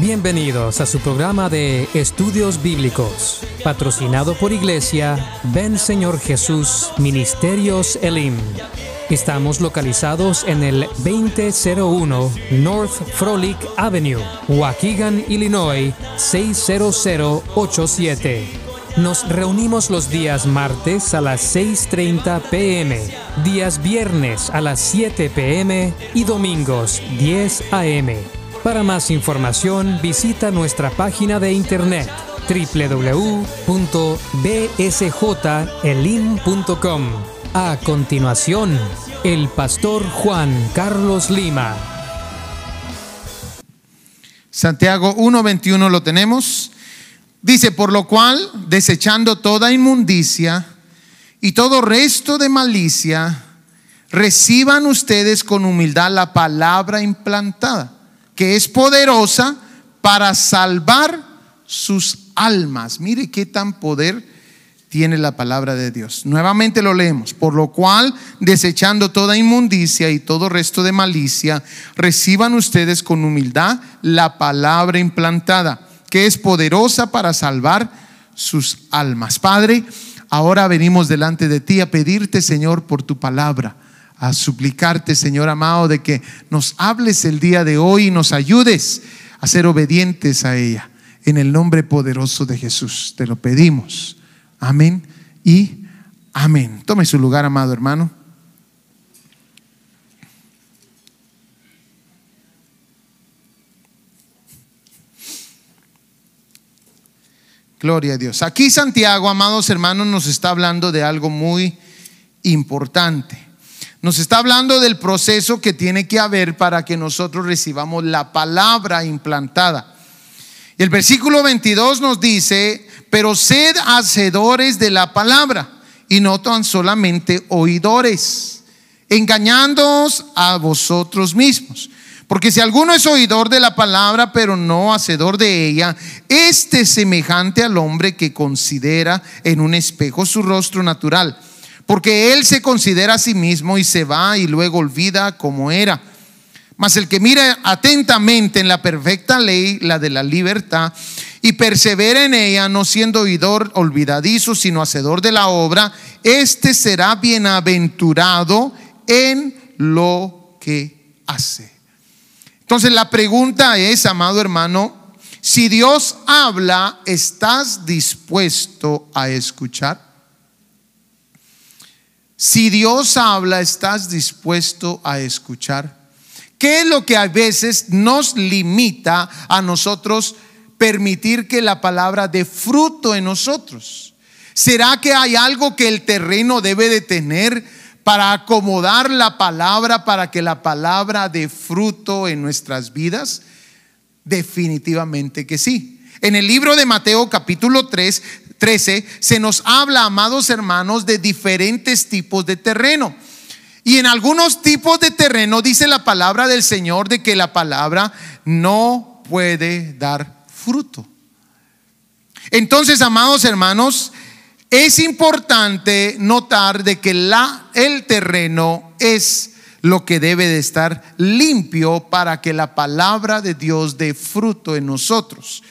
Bienvenidos a su programa de Estudios Bíblicos, patrocinado por Iglesia Ven Señor Jesús Ministerios Elim. Estamos localizados en el 2001 North Frolic Avenue, Waukegan, Illinois 60087. Nos reunimos los días martes a las 6.30 pm, días viernes a las 7 pm y domingos 10 am. Para más información visita nuestra página de internet www.bsjelim.com. A continuación, el pastor Juan Carlos Lima. Santiago 1:21 lo tenemos. Dice, por lo cual, desechando toda inmundicia y todo resto de malicia, reciban ustedes con humildad la palabra implantada que es poderosa para salvar sus almas. Mire qué tan poder tiene la palabra de Dios. Nuevamente lo leemos. Por lo cual, desechando toda inmundicia y todo resto de malicia, reciban ustedes con humildad la palabra implantada, que es poderosa para salvar sus almas. Padre, ahora venimos delante de ti a pedirte, Señor, por tu palabra a suplicarte, Señor amado, de que nos hables el día de hoy y nos ayudes a ser obedientes a ella. En el nombre poderoso de Jesús, te lo pedimos. Amén y amén. Tome su lugar, amado hermano. Gloria a Dios. Aquí Santiago, amados hermanos, nos está hablando de algo muy importante. Nos está hablando del proceso que tiene que haber para que nosotros recibamos la palabra implantada. El versículo 22 nos dice, pero sed hacedores de la palabra y no tan solamente oidores, engañándoos a vosotros mismos. Porque si alguno es oidor de la palabra, pero no hacedor de ella, este es semejante al hombre que considera en un espejo su rostro natural porque él se considera a sí mismo y se va y luego olvida como era. Mas el que mira atentamente en la perfecta ley, la de la libertad, y persevera en ella, no siendo oidor olvidadizo, sino hacedor de la obra, este será bienaventurado en lo que hace. Entonces la pregunta es, amado hermano, si Dios habla, ¿estás dispuesto a escuchar? Si Dios habla, ¿estás dispuesto a escuchar? ¿Qué es lo que a veces nos limita a nosotros permitir que la palabra dé fruto en nosotros? ¿Será que hay algo que el terreno debe de tener para acomodar la palabra, para que la palabra dé fruto en nuestras vidas? Definitivamente que sí. En el libro de Mateo capítulo 3 13 se nos habla, amados hermanos, de diferentes tipos de terreno. Y en algunos tipos de terreno dice la palabra del Señor de que la palabra no puede dar fruto. Entonces, amados hermanos, es importante notar de que la, el terreno es lo que debe de estar limpio para que la palabra de Dios dé fruto en nosotros.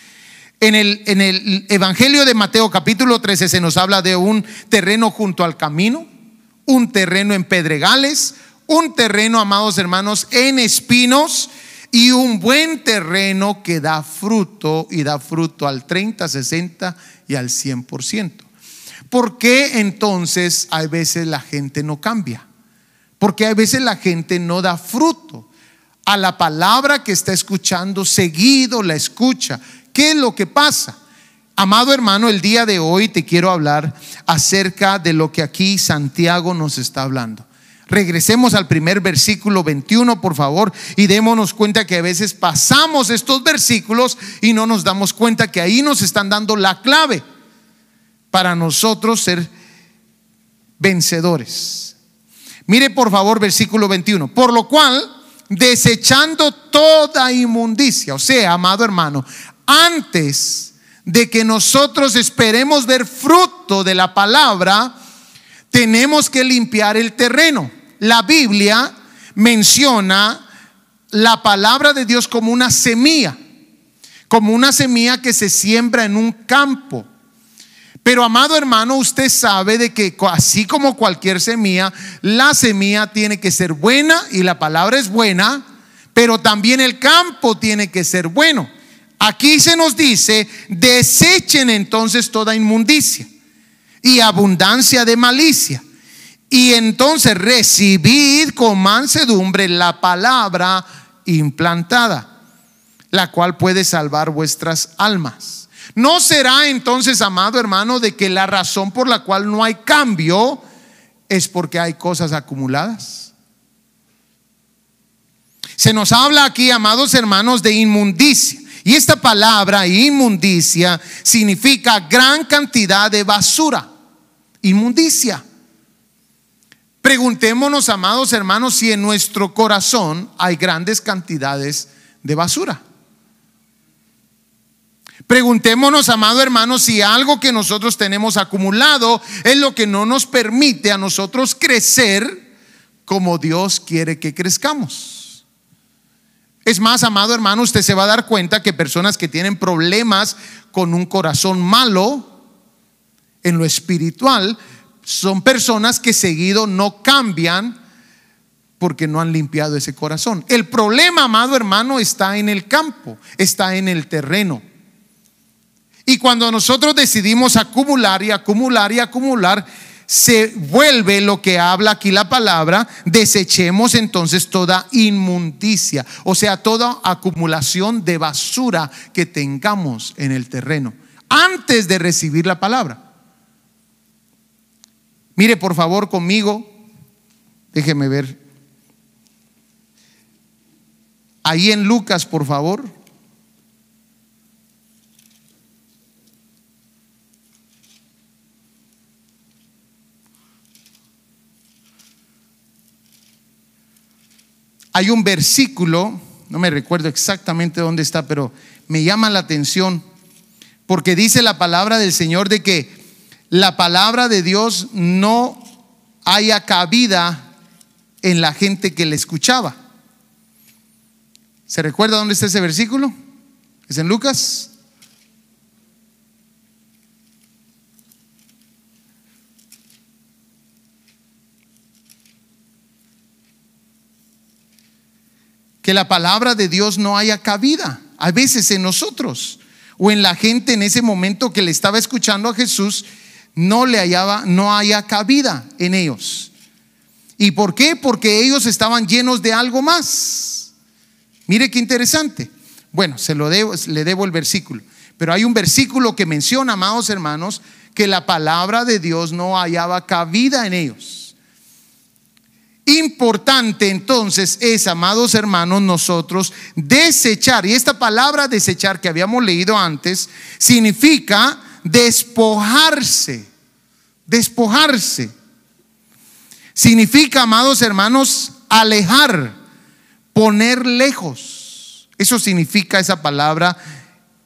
En el, Evangelio de Mateo capítulo 13 se nos habla de un terreno junto al camino, un terreno en pedregales, un terreno, amados hermanos, en espinos y un buen terreno que da fruto y da fruto al 30, 60 y al 100%. ¿Por qué entonces a veces la gente no cambia? Porque a veces la gente no da fruto a la palabra que está escuchando, seguido la escucha ¿Qué es lo que pasa? Amado hermano, el día de hoy te quiero hablar acerca de lo que aquí Santiago nos está hablando. Regresemos al primer versículo 21, por favor, y démonos cuenta que a veces pasamos estos versículos y no nos damos cuenta que ahí nos están dando la clave para nosotros ser vencedores. Mire por favor versículo 21. Por lo cual, desechando toda inmundicia, o sea, amado hermano, antes de que nosotros esperemos ver fruto de la palabra, tenemos que limpiar el terreno. La Biblia menciona la palabra de Dios como una semilla. como una semilla que se siembra en un campo. Pero amado hermano, usted sabe de que así como cualquier semilla, la semilla tiene que ser buena y la palabra es buena, pero también el campo tiene que ser bueno. Aquí se nos dice, desechen entonces toda inmundicia y abundancia de malicia. Y entonces recibid con mansedumbre la palabra implantada, la cual puede salvar vuestras almas. ¿No será entonces, amado hermano, de que la razón por la cual no hay cambio es porque hay cosas acumuladas? Se nos habla aquí, amados hermanos, de inmundicia. Y esta palabra, inmundicia, significa gran cantidad de basura. Inmundicia. Preguntémonos, amados hermanos, si en nuestro corazón hay grandes cantidades de basura. Preguntémonos, amado hermano, si algo que nosotros tenemos acumulado es lo que no nos permite a nosotros crecer como Dios quiere que crezcamos. Es más, amado hermano, usted se va a dar cuenta que personas que tienen problemas con un corazón malo en lo espiritual son personas que seguido no cambian porque no han limpiado ese corazón. El problema, amado hermano, está en el campo, está en el terreno. Y cuando nosotros decidimos acumular y acumular y acumular, se vuelve lo que habla aquí la palabra, desechemos entonces toda inmundicia, o sea, toda acumulación de basura que tengamos en el terreno antes de recibir la palabra. Mire por favor conmigo, déjeme ver. Ahí en Lucas, por favor. Hay un versículo, no me recuerdo exactamente dónde está, pero me llama la atención, porque dice la palabra del Señor de que la palabra de Dios no haya cabida en la gente que le escuchaba. ¿Se recuerda dónde está ese versículo? ¿Es en Lucas? Que la palabra de Dios no haya cabida, a veces en nosotros o en la gente en ese momento que le estaba escuchando a Jesús no le hallaba, no haya cabida en ellos. ¿Y por qué? Porque ellos estaban llenos de algo más. Mire qué interesante. Bueno, se lo debo, le debo el versículo. Pero hay un versículo que menciona, amados hermanos, que la palabra de Dios no hallaba cabida en ellos. Importante entonces es, amados hermanos, nosotros desechar, y esta palabra desechar que habíamos leído antes, significa despojarse, despojarse. Significa, amados hermanos, alejar, poner lejos. Eso significa esa palabra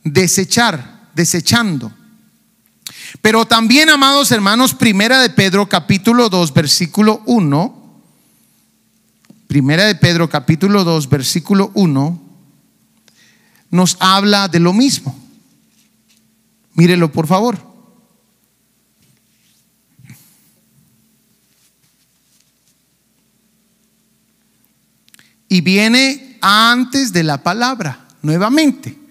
desechar, desechando. Pero también, amados hermanos, primera de Pedro capítulo 2, versículo 1. Primera de Pedro capítulo 2, versículo 1, nos habla de lo mismo. Mírelo, por favor. Y viene antes de la palabra, nuevamente.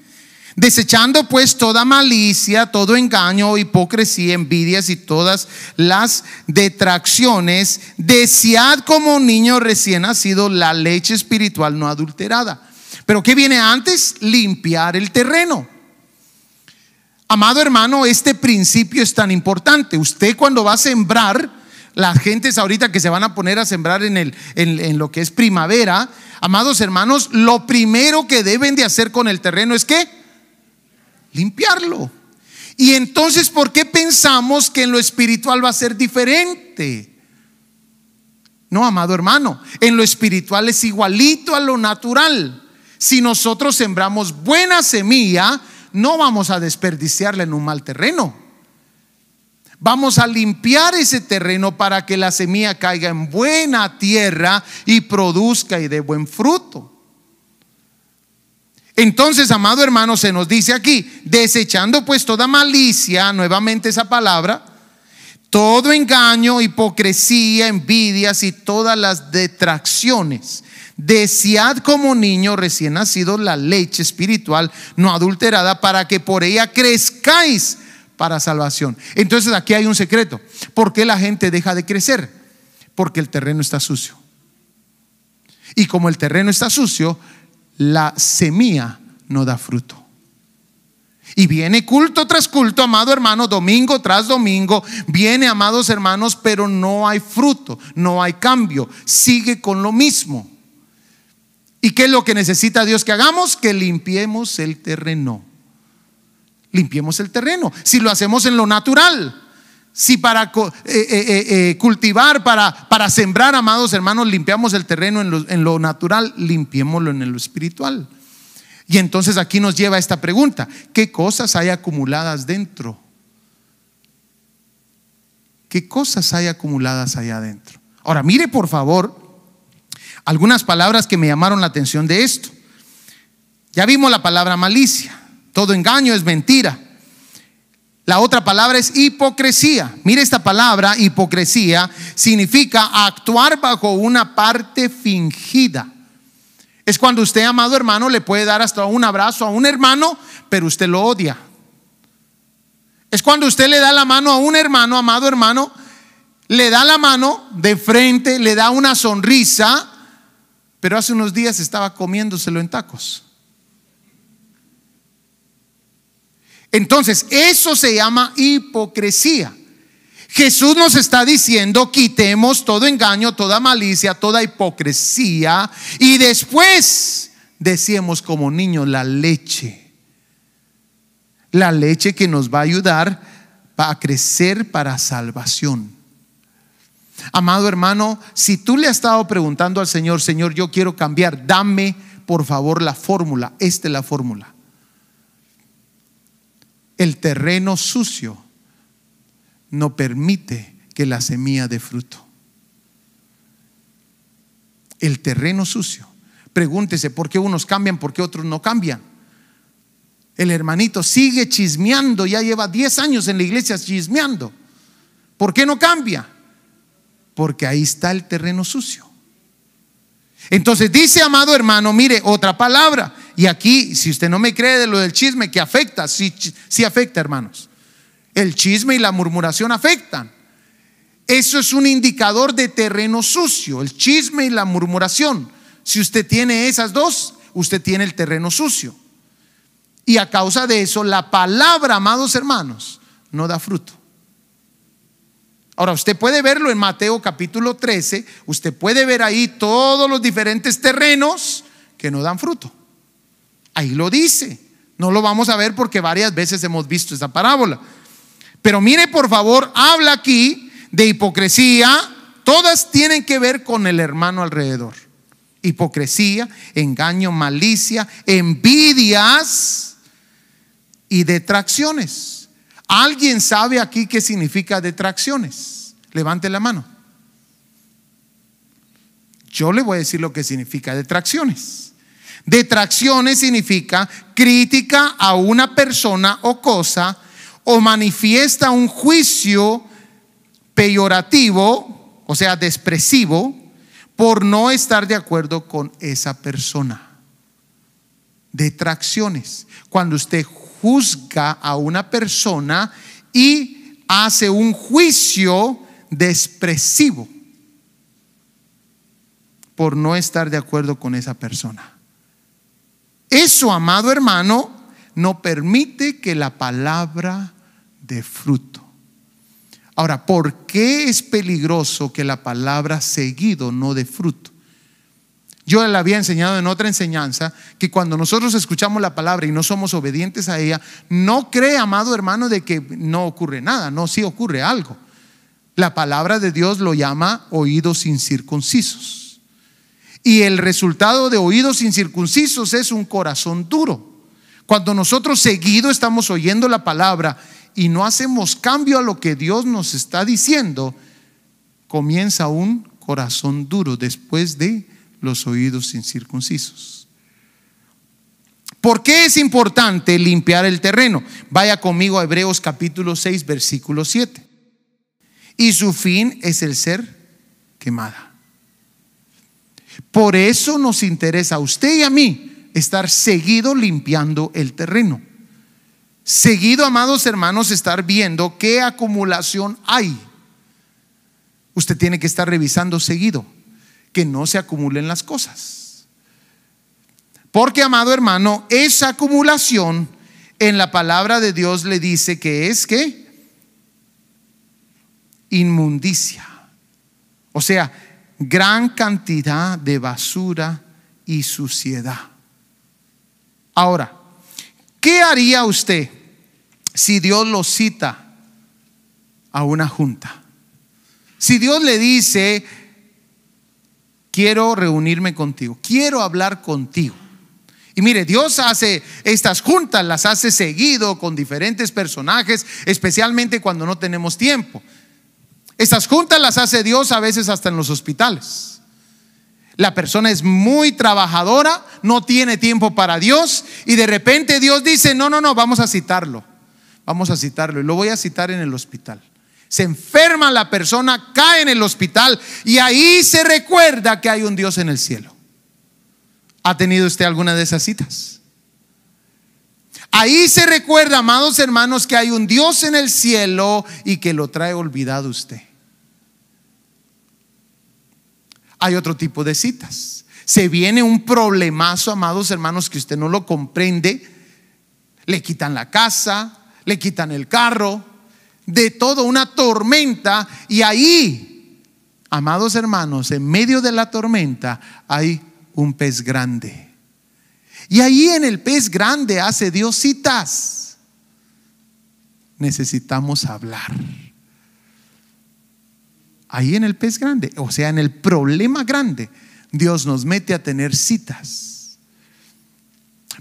Desechando pues toda malicia, todo engaño, hipocresía, envidias y todas las detracciones, desead como niño recién nacido la leche espiritual no adulterada. Pero ¿qué viene antes? Limpiar el terreno. Amado hermano, este principio es tan importante. Usted cuando va a sembrar, las gentes ahorita que se van a poner a sembrar en, el, en, lo que es primavera, amados hermanos, lo primero que deben de hacer con el terreno es que limpiarlo. Y entonces, ¿por qué pensamos que en lo espiritual va a ser diferente? No, amado hermano, en lo espiritual es igualito a lo natural. Si nosotros sembramos buena semilla, no vamos a desperdiciarla en un mal terreno. Vamos a limpiar ese terreno para que la semilla caiga en buena tierra y produzca y dé buen fruto. Entonces, amado hermano, se nos dice aquí, desechando pues toda malicia, nuevamente esa palabra, todo engaño, hipocresía, envidias y todas las detracciones. Desead como niño recién nacido la leche espiritual no adulterada para que por ella crezcáis para salvación. Entonces aquí hay un secreto. ¿Por qué la gente deja de crecer? Porque el terreno está sucio. Y como el terreno está sucio, la semilla no da fruto. Y viene culto tras culto, amado hermano, domingo tras domingo, viene, amados hermanos, pero no hay fruto, no hay cambio, sigue con lo mismo. ¿Y qué es lo que necesita Dios que hagamos? Que limpiemos el terreno. Limpiemos el terreno. Si lo hacemos en lo natural, si para eh, eh, eh, cultivar, para, para sembrar, amados hermanos, limpiamos el terreno en lo, en lo natural, limpiémoslo en lo espiritual. Y entonces aquí nos lleva esta pregunta, ¿qué cosas hay acumuladas dentro? ¿Qué cosas hay acumuladas allá adentro? Ahora, mire por favor algunas palabras que me llamaron la atención de esto. Ya vimos la palabra malicia, todo engaño es mentira. La otra palabra es hipocresía. Mire esta palabra, hipocresía, significa actuar bajo una parte fingida. Es cuando usted, amado hermano, le puede dar hasta un abrazo a un hermano, pero usted lo odia. Es cuando usted le da la mano a un hermano, amado hermano, le da la mano de frente, le da una sonrisa, pero hace unos días estaba comiéndoselo en tacos. Entonces, eso se llama hipocresía. Jesús nos está diciendo, quitemos todo engaño, toda malicia, toda hipocresía y después decíamos como niños la leche. La leche que nos va a ayudar a crecer para salvación. Amado hermano, si tú le has estado preguntando al Señor, Señor, yo quiero cambiar, dame por favor la fórmula. Esta es la fórmula el terreno sucio no permite que la semilla dé fruto. El terreno sucio. Pregúntese por qué unos cambian, por qué otros no cambian. El hermanito sigue chismeando, ya lleva 10 años en la iglesia chismeando. ¿Por qué no cambia? Porque ahí está el terreno sucio. Entonces dice, amado hermano, mire, otra palabra. Y aquí, si usted no me cree de lo del chisme, que afecta, sí, sí afecta, hermanos. El chisme y la murmuración afectan. Eso es un indicador de terreno sucio, el chisme y la murmuración. Si usted tiene esas dos, usted tiene el terreno sucio. Y a causa de eso, la palabra, amados hermanos, no da fruto. Ahora, usted puede verlo en Mateo capítulo 13, usted puede ver ahí todos los diferentes terrenos que no dan fruto. Ahí lo dice. No lo vamos a ver porque varias veces hemos visto esa parábola. Pero mire, por favor, habla aquí de hipocresía. Todas tienen que ver con el hermano alrededor. Hipocresía, engaño, malicia, envidias y detracciones. ¿Alguien sabe aquí qué significa detracciones? Levante la mano. Yo le voy a decir lo que significa detracciones. Detracciones significa crítica a una persona o cosa o manifiesta un juicio peyorativo, o sea, despresivo, por no estar de acuerdo con esa persona. Detracciones. Cuando usted juzga a una persona y hace un juicio despresivo por no estar de acuerdo con esa persona. Eso, amado hermano, no permite que la palabra dé fruto. Ahora, ¿por qué es peligroso que la palabra seguido no dé fruto? Yo le había enseñado en otra enseñanza que cuando nosotros escuchamos la palabra y no somos obedientes a ella, no cree, amado hermano, de que no ocurre nada, no, sí ocurre algo. La palabra de Dios lo llama oídos incircuncisos. Y el resultado de oídos incircuncisos es un corazón duro. Cuando nosotros seguido estamos oyendo la palabra y no hacemos cambio a lo que Dios nos está diciendo, comienza un corazón duro después de los oídos incircuncisos. ¿Por qué es importante limpiar el terreno? Vaya conmigo a Hebreos capítulo 6, versículo 7. Y su fin es el ser quemada. Por eso nos interesa a usted y a mí estar seguido limpiando el terreno. Seguido, amados hermanos, estar viendo qué acumulación hay. Usted tiene que estar revisando seguido que no se acumulen las cosas. Porque, amado hermano, esa acumulación en la palabra de Dios le dice que es que inmundicia. O sea, gran cantidad de basura y suciedad. Ahora, ¿qué haría usted si Dios lo cita a una junta? Si Dios le dice, quiero reunirme contigo, quiero hablar contigo. Y mire, Dios hace estas juntas, las hace seguido con diferentes personajes, especialmente cuando no tenemos tiempo. Estas juntas las hace Dios a veces hasta en los hospitales. La persona es muy trabajadora, no tiene tiempo para Dios y de repente Dios dice, no, no, no, vamos a citarlo. Vamos a citarlo y lo voy a citar en el hospital. Se enferma la persona, cae en el hospital y ahí se recuerda que hay un Dios en el cielo. ¿Ha tenido usted alguna de esas citas? Ahí se recuerda, amados hermanos, que hay un Dios en el cielo y que lo trae olvidado usted. Hay otro tipo de citas. Se viene un problemazo, amados hermanos, que usted no lo comprende. Le quitan la casa, le quitan el carro, de todo, una tormenta. Y ahí, amados hermanos, en medio de la tormenta hay un pez grande. Y ahí en el pez grande hace Dios citas. Necesitamos hablar. Ahí en el pez grande, o sea, en el problema grande, Dios nos mete a tener citas.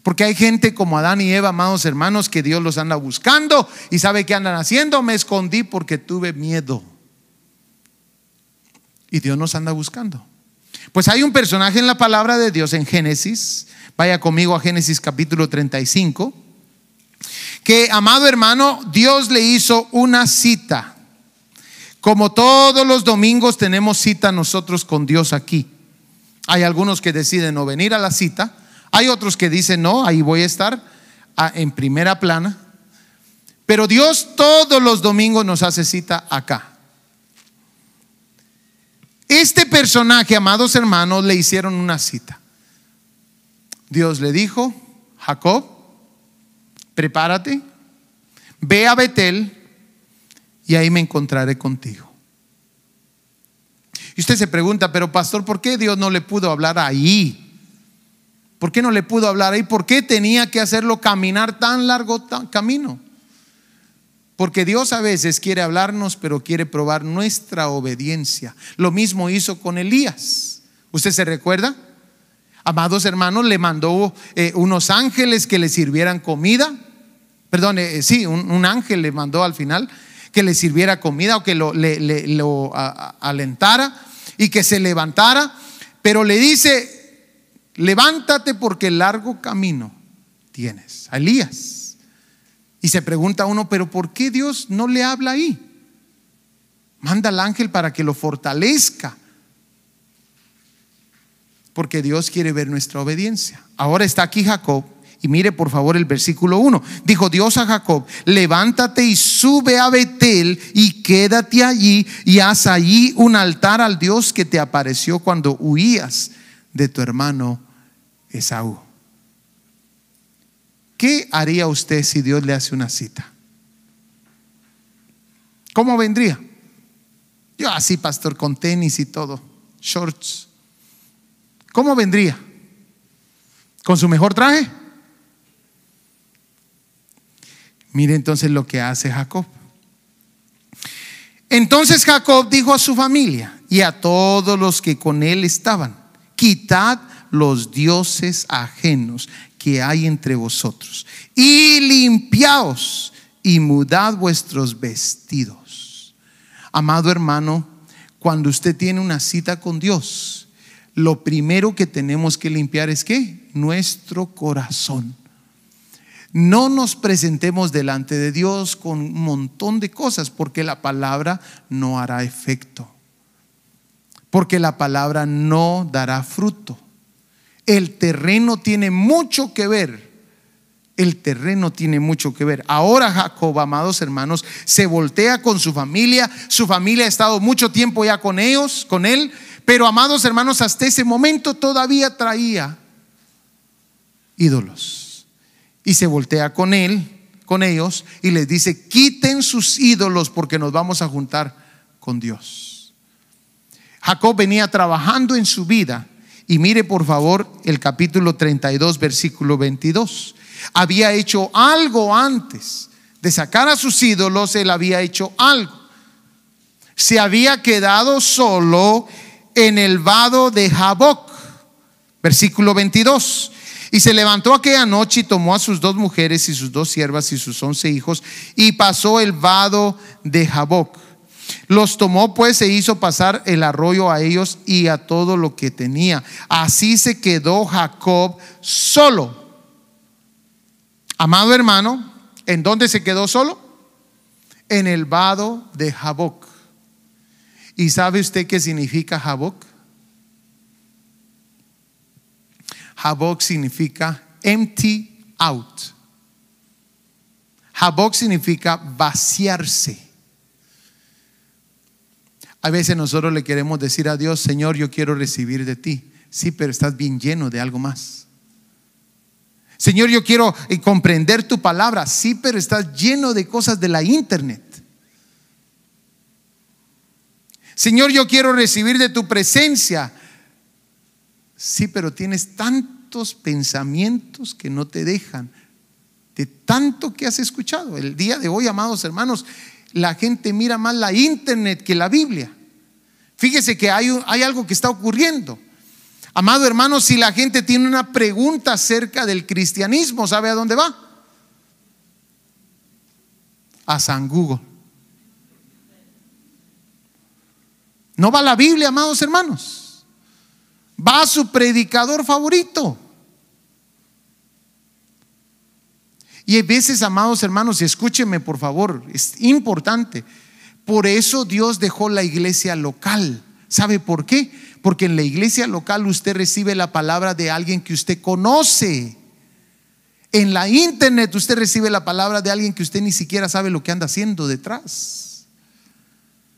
Porque hay gente como Adán y Eva, amados hermanos, que Dios los anda buscando y sabe qué andan haciendo. Me escondí porque tuve miedo. Y Dios nos anda buscando. Pues hay un personaje en la palabra de Dios en Génesis Vaya conmigo a Génesis capítulo 35. Que, amado hermano, Dios le hizo una cita. Como todos los domingos tenemos cita nosotros con Dios aquí. Hay algunos que deciden no venir a la cita. Hay otros que dicen, no, ahí voy a estar en primera plana. Pero Dios todos los domingos nos hace cita acá. Este personaje, amados hermanos, le hicieron una cita. Dios le dijo, Jacob, prepárate, ve a Betel y ahí me encontraré contigo. Y usted se pregunta, pero pastor, ¿por qué Dios no le pudo hablar ahí? ¿Por qué no le pudo hablar ahí? ¿Por qué tenía que hacerlo caminar tan largo camino? Porque Dios a veces quiere hablarnos, pero quiere probar nuestra obediencia. Lo mismo hizo con Elías. ¿Usted se recuerda? Amados hermanos, le mandó eh, unos ángeles que le sirvieran comida. Perdón, eh, sí, un, ángel le mandó al final que le sirviera comida o que lo, le, lo alentara y que se levantara. Pero le dice, levántate porque largo camino tienes. A Elías. Y se pregunta uno, pero ¿por qué Dios no le habla ahí? Manda al ángel para que lo fortalezca porque Dios quiere ver nuestra obediencia. Ahora está aquí Jacob y mire por favor el versículo 1. Dijo Dios a Jacob, levántate y sube a Betel y quédate allí y haz allí un altar al Dios que te apareció cuando huías de tu hermano Esaú. ¿Qué haría usted si Dios le hace una cita? ¿Cómo vendría? Yo así, pastor, con tenis y todo, shorts. ¿Cómo vendría? ¿Con su mejor traje? Mire entonces lo que hace Jacob. Entonces Jacob dijo a su familia y a todos los que con él estaban, quitad los dioses ajenos que hay entre vosotros y limpiaos y mudad vuestros vestidos. Amado hermano, cuando usted tiene una cita con Dios, lo primero que tenemos que limpiar es qué? Nuestro corazón. no nos presentemos delante de Dios con un montón de cosas, porque la palabra no hará efecto, porque la palabra no dará fruto. El terreno tiene mucho que ver. El terreno tiene mucho que ver. Ahora Jacob, amados hermanos, se voltea con su familia. Su familia ha estado mucho tiempo ya con ellos, con él. Pero, amados hermanos, hasta ese momento todavía traía ídolos. Y se voltea con él, con ellos, y les dice, quiten sus ídolos porque nos vamos a juntar con Dios. Jacob venía trabajando en su vida y mire por favor el capítulo 32, versículo 22. Había hecho algo antes de sacar a sus ídolos, él había hecho algo. Se había quedado solo en el vado de Jaboc, versículo 22. Y se levantó aquella noche y tomó a sus dos mujeres y sus dos siervas y sus once hijos y pasó el vado de Jaboc. Los tomó pues e hizo pasar el arroyo a ellos y a todo lo que tenía. Así se quedó Jacob solo. Amado hermano, ¿en dónde se quedó solo? En el vado de Jaboc. ¿Y sabe usted qué significa Jaboc? Jaboc significa empty out. Jaboc significa vaciarse. A veces nosotros le queremos decir a Dios, Señor, yo quiero recibir de ti. Sí, pero estás bien lleno de algo más. Señor, yo quiero eh, comprender tu palabra. Sí, pero estás lleno de cosas de la internet. Señor, yo quiero recibir de tu presencia. Sí, pero tienes tantos pensamientos que no te dejan de tanto que has escuchado. El día de hoy, amados hermanos, la gente mira más la internet que la Biblia. Fíjese que hay, hay algo que está ocurriendo. Amado hermano, si la gente tiene una pregunta acerca del cristianismo, ¿sabe a dónde va? A San Google. No va a la Biblia, amados hermanos. Va a su predicador favorito. Y hay veces, amados hermanos, y escúchenme por favor, es importante. Por eso Dios dejó la iglesia local. ¿Sabe por qué? Porque en la iglesia local usted recibe la palabra de alguien que usted conoce. En la internet usted recibe la palabra de alguien que usted ni siquiera sabe lo que anda haciendo detrás.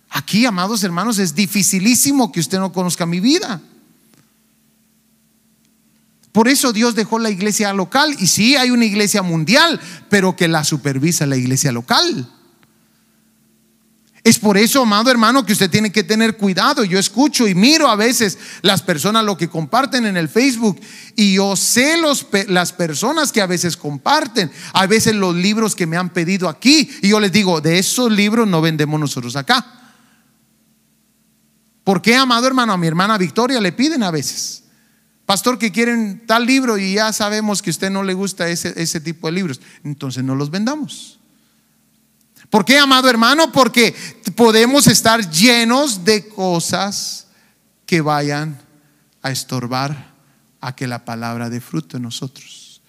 Aquí, amados hermanos, es dificilísimo que usted no conozca mi vida. Por eso Dios dejó la iglesia local. Y sí, hay una iglesia mundial, pero que la supervisa la iglesia local. Es por eso, amado hermano, que usted tiene que tener cuidado. Yo escucho y miro a veces las personas lo que comparten en el Facebook y yo sé los, las personas que a veces comparten, a veces los libros que me han pedido aquí y yo les digo, de esos libros no vendemos nosotros acá. ¿Por qué, amado hermano? A mi hermana Victoria le piden a veces. Pastor, que quieren tal libro y ya sabemos que a usted no le gusta ese, ese tipo de libros. Entonces no los vendamos. ¿Por qué, amado hermano? Porque podemos estar llenos de cosas que vayan a estorbar a que la palabra dé fruto en nosotros.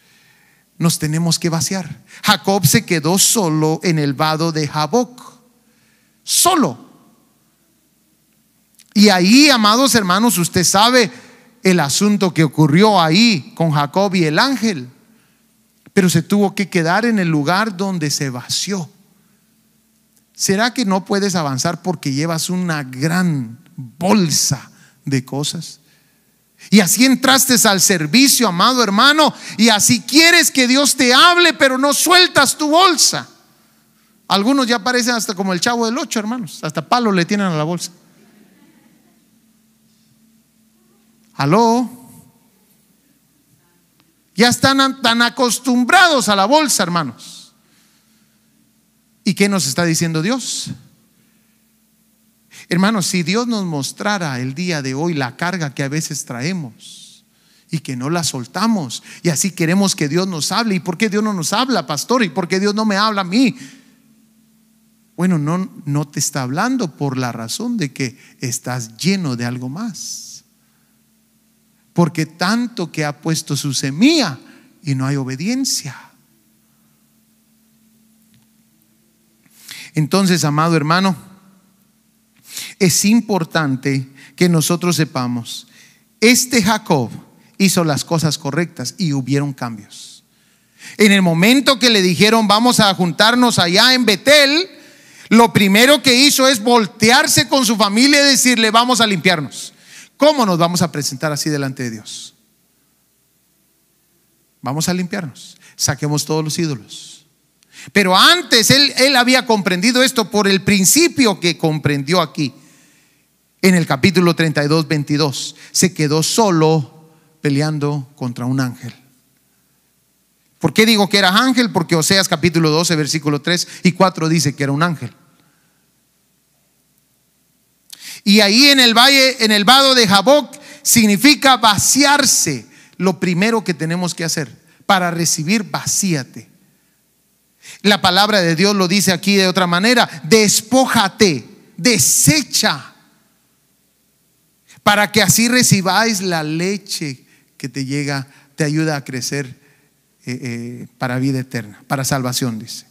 Nos tenemos que vaciar. Jacob se quedó solo en el vado de Jaboc. Solo. Y ahí, amados hermanos, usted sabe el asunto que ocurrió ahí con Jacob y el ángel, pero se tuvo que quedar en el lugar donde se vació. ¿Será que no puedes avanzar porque llevas una gran bolsa de cosas? Y así entraste al servicio, amado hermano, y así quieres que Dios te hable, pero no sueltas tu bolsa. Algunos ya parecen hasta como el chavo del ocho, hermanos, hasta palo le tienen a la bolsa. Aló. Ya están tan acostumbrados a la bolsa, hermanos. ¿Y qué nos está diciendo Dios? Hermanos, si Dios nos mostrara el día de hoy la carga que a veces traemos y que no la soltamos y así queremos que Dios nos hable. ¿Y por qué Dios no nos habla, pastor? ¿Y por qué Dios no me habla a mí? Bueno, no, no te está hablando por la razón de que estás lleno de algo más porque tanto que ha puesto su semilla y no hay obediencia. Entonces, amado hermano, es importante que nosotros sepamos, este Jacob hizo las cosas correctas y hubieron cambios. En el momento que le dijeron vamos a juntarnos allá en Betel, lo primero que hizo es voltearse con su familia y decirle vamos a limpiarnos. ¿Cómo nos vamos a presentar así delante de Dios? Vamos a limpiarnos. Saquemos todos los ídolos. Pero antes él, él había comprendido esto por el principio que comprendió aquí. En el capítulo 32, 22. Se quedó solo peleando contra un ángel. ¿Por qué digo que era ángel? Porque Oseas capítulo 12, versículo 3 y 4 dice que era un ángel. Y ahí en el valle, en el vado de Jaboc, significa vaciarse. Lo primero que tenemos que hacer para recibir, vacíate. La palabra de Dios lo dice aquí de otra manera, despójate, desecha, para que así recibáis la leche que te llega, te ayuda a crecer eh, eh, para vida eterna, para salvación, dice.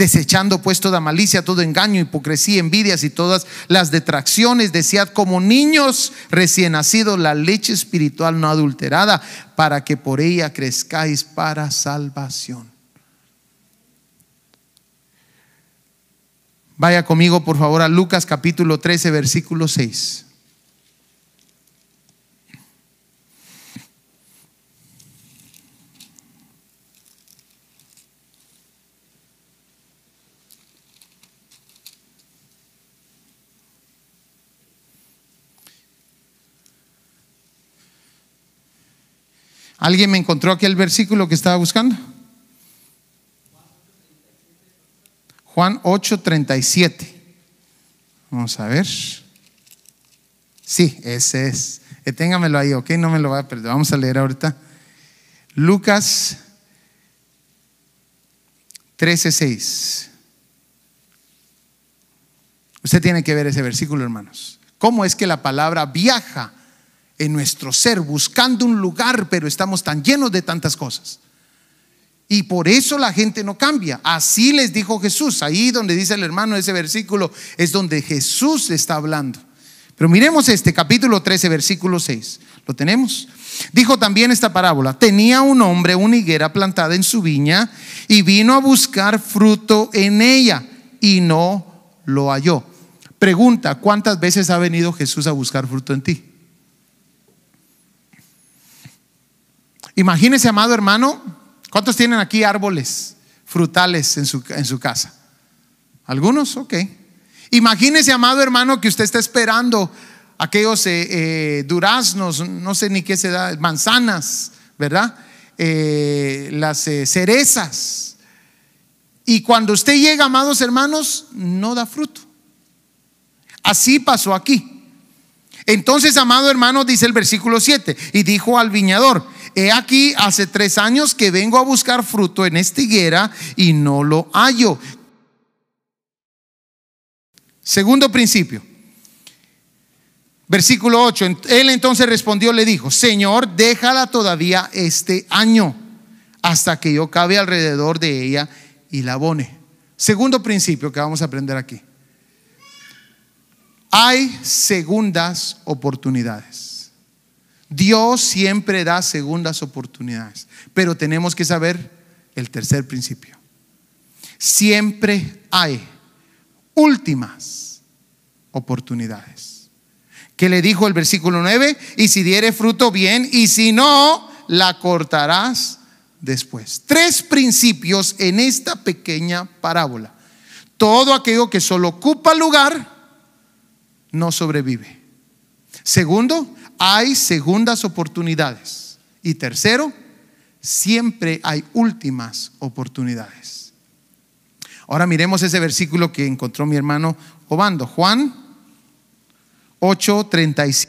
Desechando pues toda malicia, todo engaño, hipocresía, envidias y todas las detracciones, desead como niños recién nacidos la leche espiritual no adulterada, para que por ella crezcáis para salvación. Vaya conmigo por favor a Lucas capítulo 13, versículo 6. ¿Alguien me encontró aquí el versículo que estaba buscando? Juan 8:37. Vamos a ver. Sí, ese es. Eh, téngamelo ahí, ok, no me lo va a perder. Vamos a leer ahorita. Lucas 13:6. Usted tiene que ver ese versículo, hermanos. ¿Cómo es que la palabra viaja en nuestro ser buscando un lugar, pero estamos tan llenos de tantas cosas? Y por eso la gente no cambia. Así les dijo Jesús. Ahí donde dice el hermano ese versículo es donde Jesús está hablando. Pero miremos este capítulo 13, versículo 6. ¿Lo tenemos? Dijo también esta parábola. Tenía un hombre una higuera plantada en su viña y vino a buscar fruto en ella y no lo halló. Pregunta, ¿cuántas veces ha venido Jesús a buscar fruto en ti? Imagínese, amado hermano, ¿cuántos tienen aquí árboles frutales en su, en su casa? ¿Algunos? Ok. Imagínese, amado hermano, que usted está esperando aquellos eh, eh, duraznos, no sé ni qué se da, manzanas, ¿verdad? Eh, las cerezas. Y cuando usted llega, amados hermanos, no da fruto. Así pasó aquí. Entonces, amado hermano, dice el versículo 7, y dijo al viñador, he aquí hace tres años que vengo a buscar fruto en esta higuera y no lo hallo. Segundo principio. Versículo 8. Él entonces respondió, le dijo, Señor, déjala todavía este año hasta que yo cabe alrededor de ella y la abone. Segundo principio que vamos a aprender aquí. Hay segundas oportunidades. Dios siempre da segundas oportunidades, pero tenemos que saber el tercer principio. Siempre hay últimas oportunidades. Que le dijo el versículo 9, y si diere fruto bien, y si no, la cortarás después. Tres principios en esta pequeña parábola. Todo aquello que solo ocupa lugar, no sobrevive. Segundo, hay segundas oportunidades. Y tercero, siempre hay últimas oportunidades. Ahora miremos ese versículo que encontró mi hermano Obando, Juan 8:35.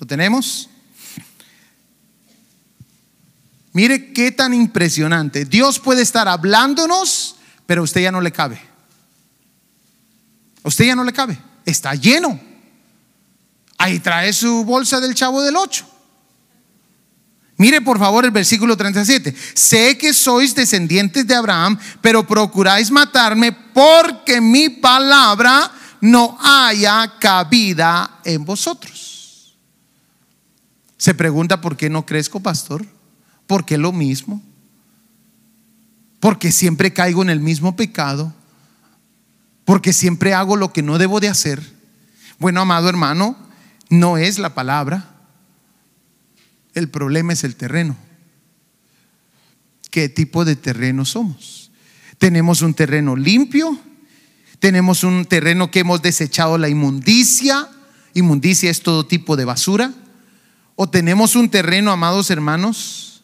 ¿Lo tenemos? Mire qué tan impresionante. Dios puede estar hablándonos, pero a usted ya no le cabe. A usted ya no le cabe está lleno. Ahí trae su bolsa del chavo del 8. Mire por favor el versículo 37. Sé que sois descendientes de Abraham, pero procuráis matarme porque mi palabra no haya cabida en vosotros. Se pregunta por qué no crezco, pastor. ¿Por qué lo mismo? Porque siempre caigo en el mismo pecado. Porque siempre hago lo que no debo de hacer. Bueno, amado hermano, no es la palabra. El problema es el terreno. ¿Qué tipo de terreno somos? Tenemos un terreno limpio, tenemos un terreno que hemos desechado la inmundicia, inmundicia es todo tipo de basura, o tenemos un terreno, amados hermanos,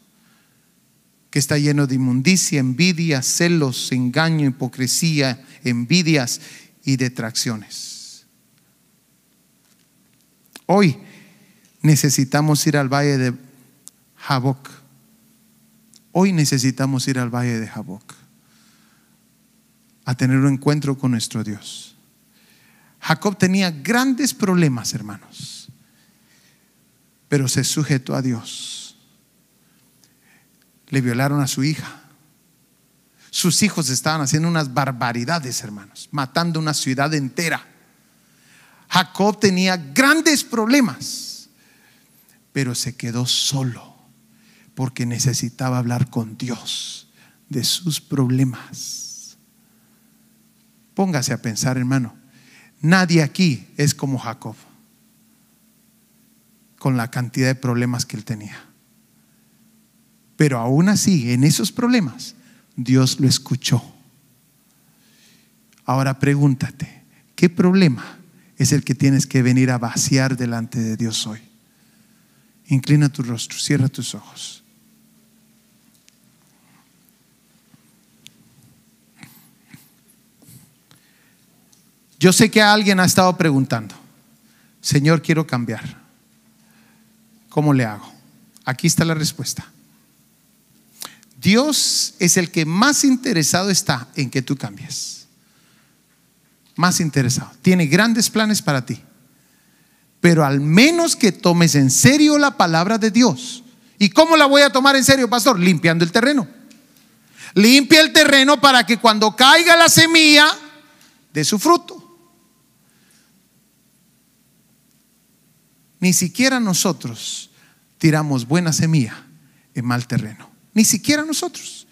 que está lleno de inmundicia, envidia, celos, engaño, hipocresía, envidias y detracciones. Hoy necesitamos ir al valle de Jaboc. Hoy necesitamos ir al valle de Jaboc a tener un encuentro con nuestro Dios. Jacob tenía grandes problemas, hermanos, pero se sujetó a Dios. Le violaron a su hija. Sus hijos estaban haciendo unas barbaridades, hermanos, matando una ciudad entera. Jacob tenía grandes problemas, pero se quedó solo porque necesitaba hablar con Dios de sus problemas. Póngase a pensar, hermano, nadie aquí es como Jacob, con la cantidad de problemas que él tenía. Pero aún así, en esos problemas, Dios lo escuchó. Ahora pregúntate, ¿qué problema es el que tienes que venir a vaciar delante de Dios hoy? Inclina tu rostro, cierra tus ojos. Yo sé que alguien ha estado preguntando, Señor, quiero cambiar. ¿Cómo le hago? Aquí está la respuesta. Dios es el que más interesado está en que tú cambies. Más interesado. Tiene grandes planes para ti. Pero al menos que tomes en serio la palabra de Dios. ¿Y cómo la voy a tomar en serio, pastor? Limpiando el terreno. Limpia el terreno para que cuando caiga la semilla de su fruto. Ni siquiera nosotros tiramos buena semilla en mal terreno. Ni siquiera nosotros.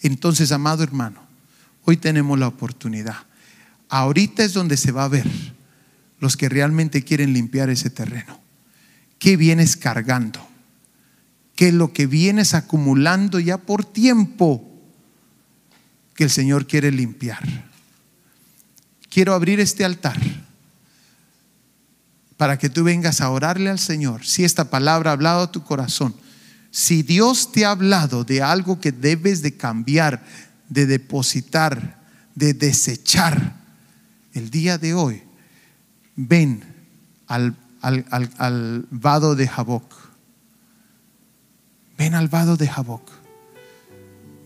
Entonces, amado hermano, hoy tenemos la oportunidad. Ahorita es donde se va a ver los que realmente quieren limpiar ese terreno. ¿Qué vienes cargando? ¿Qué es lo que vienes acumulando ya por tiempo que el Señor quiere limpiar? Quiero abrir este altar para que tú vengas a orarle al Señor. Si esta palabra ha hablado a tu corazón, si Dios te ha hablado de algo que debes de cambiar, de depositar, de desechar, el día de hoy, ven al, al, vado de Jaboc. Ven al vado de Jaboc.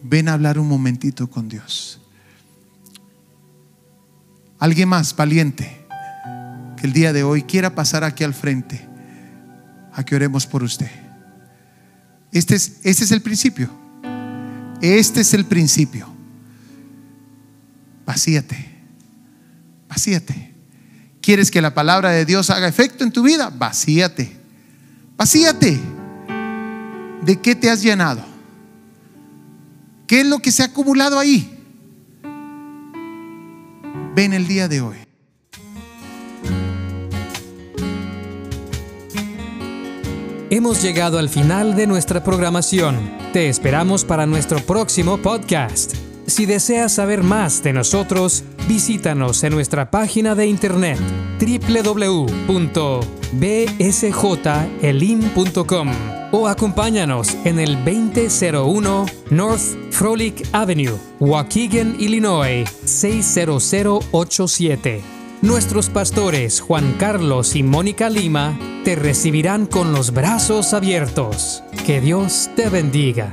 Ven a hablar un momentito con Dios. Alguien más valiente que el día de hoy quiera pasar aquí al frente a que oremos por usted. Este es, este es el principio. Este es el principio. Vacíate. Vacíate. ¿Quieres que la palabra de Dios haga efecto en tu vida? Vacíate. Vacíate. ¿De qué te has llenado? ¿Qué es lo que se ha acumulado ahí? Ven el día de hoy. Hemos llegado al final de nuestra programación. Te esperamos para nuestro próximo podcast. Si deseas saber más de nosotros, visítanos en nuestra página de internet www.bsjelim.com o acompáñanos en el 2001 North Frolic Avenue, Waukegan, Illinois 60087. Nuestros pastores Juan Carlos y Mónica Lima te recibirán con los brazos abiertos. Que Dios te bendiga.